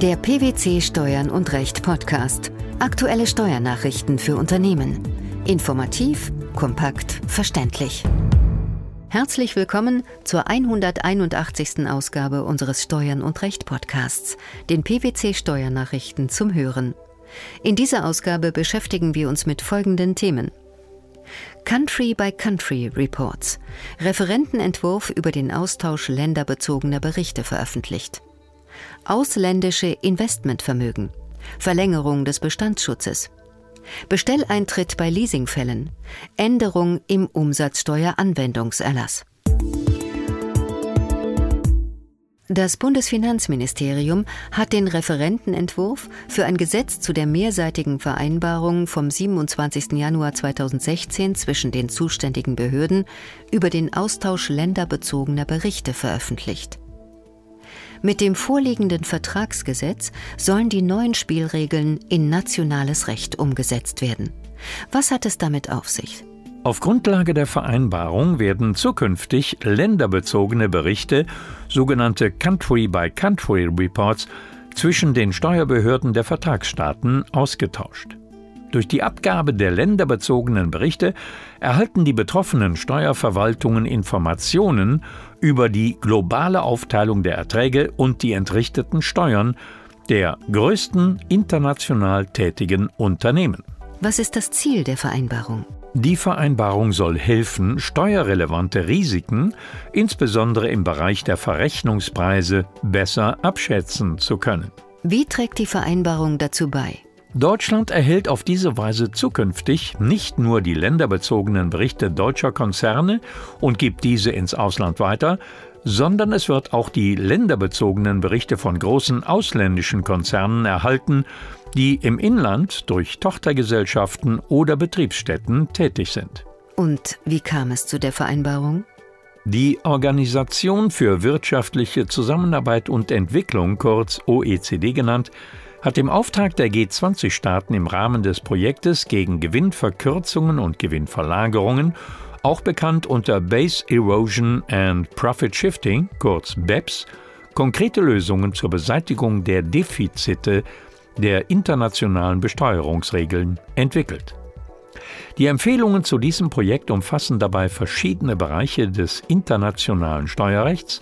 Der PwC Steuern und Recht Podcast. Aktuelle Steuernachrichten für Unternehmen. Informativ, kompakt, verständlich. Herzlich willkommen zur 181. Ausgabe unseres Steuern und Recht Podcasts, den PwC Steuernachrichten zum Hören. In dieser Ausgabe beschäftigen wir uns mit folgenden Themen. Country by Country Reports. Referentenentwurf über den Austausch länderbezogener Berichte veröffentlicht. Ausländische Investmentvermögen. Verlängerung des Bestandsschutzes. Bestelleintritt bei Leasingfällen. Änderung im Umsatzsteueranwendungserlass. Das Bundesfinanzministerium hat den Referentenentwurf für ein Gesetz zu der mehrseitigen Vereinbarung vom 27. Januar 2016 zwischen den zuständigen Behörden über den Austausch länderbezogener Berichte veröffentlicht. Mit dem vorliegenden Vertragsgesetz sollen die neuen Spielregeln in nationales Recht umgesetzt werden. Was hat es damit auf sich? Auf Grundlage der Vereinbarung werden zukünftig länderbezogene Berichte, sogenannte Country-by-Country Reports, zwischen den Steuerbehörden der Vertragsstaaten ausgetauscht. Durch die Abgabe der länderbezogenen Berichte erhalten die betroffenen Steuerverwaltungen Informationen über die globale Aufteilung der Erträge und die entrichteten Steuern der größten international tätigen Unternehmen. Was ist das Ziel der Vereinbarung? Die Vereinbarung soll helfen, steuerrelevante Risiken, insbesondere im Bereich der Verrechnungspreise, besser abschätzen zu können. Wie trägt die Vereinbarung dazu bei? Deutschland erhält auf diese Weise zukünftig nicht nur die länderbezogenen Berichte deutscher Konzerne und gibt diese ins Ausland weiter, sondern es wird auch die länderbezogenen Berichte von großen ausländischen Konzernen erhalten, die im Inland durch Tochtergesellschaften oder Betriebsstätten tätig sind. Und wie kam es zu der Vereinbarung? Die Organisation für wirtschaftliche Zusammenarbeit und Entwicklung, kurz OECD genannt, hat im Auftrag der G20-Staaten im Rahmen des Projektes gegen Gewinnverkürzungen und Gewinnverlagerungen, auch bekannt unter Base Erosion and Profit Shifting, kurz BEPS, konkrete Lösungen zur Beseitigung der Defizite der internationalen Besteuerungsregeln entwickelt. Die Empfehlungen zu diesem Projekt umfassen dabei verschiedene Bereiche des internationalen Steuerrechts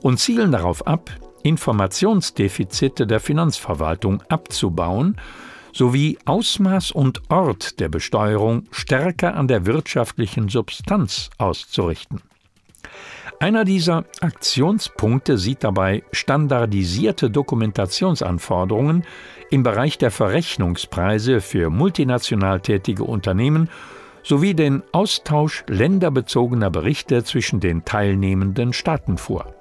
und zielen darauf ab, Informationsdefizite der Finanzverwaltung abzubauen sowie Ausmaß und Ort der Besteuerung stärker an der wirtschaftlichen Substanz auszurichten. Einer dieser Aktionspunkte sieht dabei standardisierte Dokumentationsanforderungen im Bereich der Verrechnungspreise für multinational tätige Unternehmen sowie den Austausch länderbezogener Berichte zwischen den teilnehmenden Staaten vor.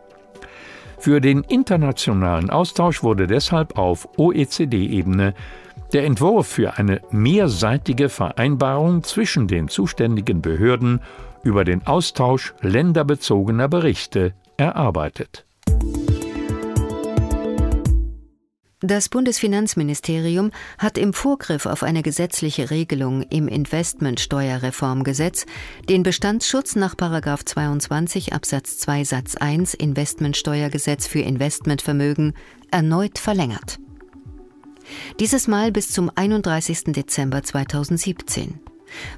Für den internationalen Austausch wurde deshalb auf OECD-Ebene der Entwurf für eine mehrseitige Vereinbarung zwischen den zuständigen Behörden über den Austausch länderbezogener Berichte erarbeitet. Das Bundesfinanzministerium hat im Vorgriff auf eine gesetzliche Regelung im Investmentsteuerreformgesetz den Bestandsschutz nach 22 Absatz 2 Satz 1 Investmentsteuergesetz für Investmentvermögen erneut verlängert. Dieses Mal bis zum 31. Dezember 2017.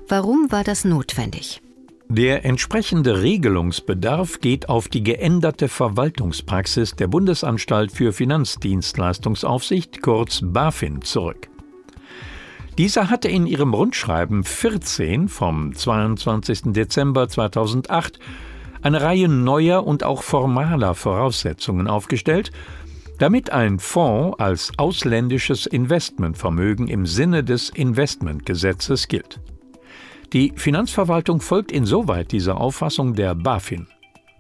Warum war das notwendig? Der entsprechende Regelungsbedarf geht auf die geänderte Verwaltungspraxis der Bundesanstalt für Finanzdienstleistungsaufsicht, kurz BaFin, zurück. Dieser hatte in ihrem Rundschreiben 14 vom 22. Dezember 2008 eine Reihe neuer und auch formaler Voraussetzungen aufgestellt, damit ein Fonds als ausländisches Investmentvermögen im Sinne des Investmentgesetzes gilt. Die Finanzverwaltung folgt insoweit dieser Auffassung der BaFin.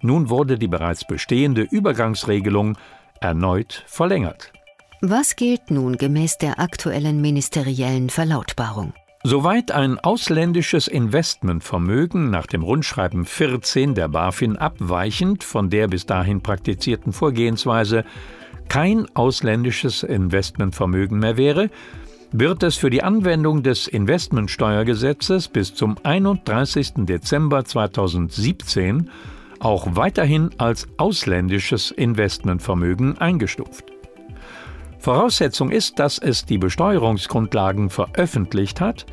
Nun wurde die bereits bestehende Übergangsregelung erneut verlängert. Was gilt nun gemäß der aktuellen ministeriellen Verlautbarung? Soweit ein ausländisches Investmentvermögen nach dem Rundschreiben 14 der BaFin abweichend von der bis dahin praktizierten Vorgehensweise kein ausländisches Investmentvermögen mehr wäre, wird es für die Anwendung des Investmentsteuergesetzes bis zum 31. Dezember 2017 auch weiterhin als ausländisches Investmentvermögen eingestuft. Voraussetzung ist, dass es die Besteuerungsgrundlagen veröffentlicht hat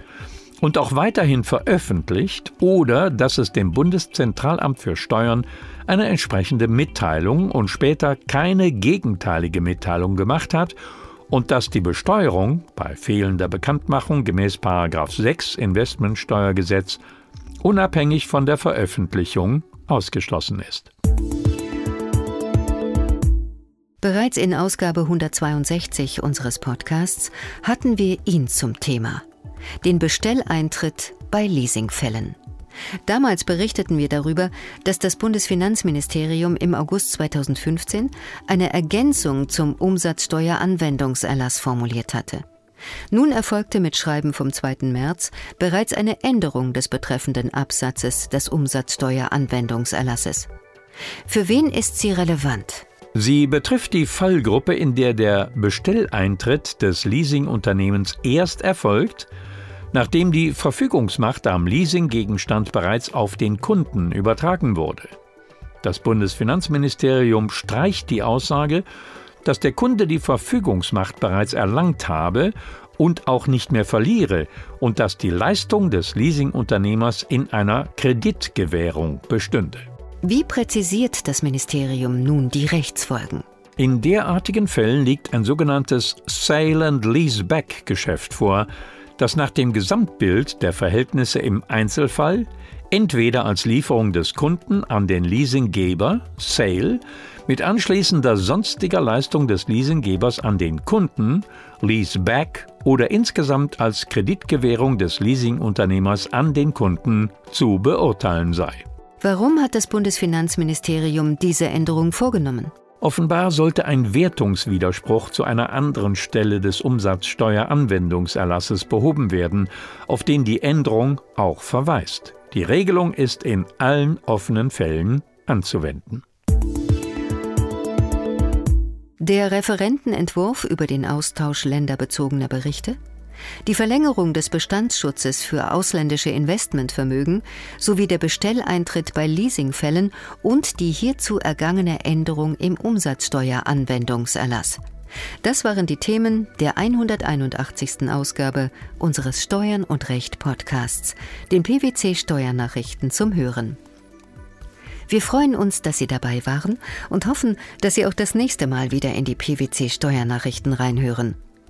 und auch weiterhin veröffentlicht oder dass es dem Bundeszentralamt für Steuern eine entsprechende Mitteilung und später keine gegenteilige Mitteilung gemacht hat und dass die Besteuerung bei fehlender Bekanntmachung gemäß 6 Investmentsteuergesetz unabhängig von der Veröffentlichung ausgeschlossen ist. Bereits in Ausgabe 162 unseres Podcasts hatten wir ihn zum Thema. Den Bestelleintritt bei Leasingfällen. Damals berichteten wir darüber, dass das Bundesfinanzministerium im August 2015 eine Ergänzung zum Umsatzsteueranwendungserlass formuliert hatte. Nun erfolgte mit Schreiben vom 2. März bereits eine Änderung des betreffenden Absatzes des Umsatzsteueranwendungserlasses. Für wen ist sie relevant? Sie betrifft die Fallgruppe, in der der Bestelleintritt des Leasingunternehmens erst erfolgt, nachdem die Verfügungsmacht am Leasinggegenstand bereits auf den Kunden übertragen wurde. Das Bundesfinanzministerium streicht die Aussage, dass der Kunde die Verfügungsmacht bereits erlangt habe und auch nicht mehr verliere und dass die Leistung des Leasingunternehmers in einer Kreditgewährung bestünde. Wie präzisiert das Ministerium nun die Rechtsfolgen? In derartigen Fällen liegt ein sogenanntes Sale and Leaseback Geschäft vor, das nach dem Gesamtbild der Verhältnisse im Einzelfall entweder als Lieferung des Kunden an den Leasinggeber Sale mit anschließender sonstiger Leistung des Leasinggebers an den Kunden Leaseback oder insgesamt als Kreditgewährung des Leasingunternehmers an den Kunden zu beurteilen sei. Warum hat das Bundesfinanzministerium diese Änderung vorgenommen? Offenbar sollte ein Wertungswiderspruch zu einer anderen Stelle des Umsatzsteueranwendungserlasses behoben werden, auf den die Änderung auch verweist. Die Regelung ist in allen offenen Fällen anzuwenden. Der Referentenentwurf über den Austausch länderbezogener Berichte die Verlängerung des Bestandsschutzes für ausländische Investmentvermögen sowie der Bestelleintritt bei Leasingfällen und die hierzu ergangene Änderung im Umsatzsteueranwendungserlass. Das waren die Themen der 181. Ausgabe unseres Steuern und Recht Podcasts, den PwC Steuernachrichten zum Hören. Wir freuen uns, dass Sie dabei waren und hoffen, dass Sie auch das nächste Mal wieder in die PwC Steuernachrichten reinhören.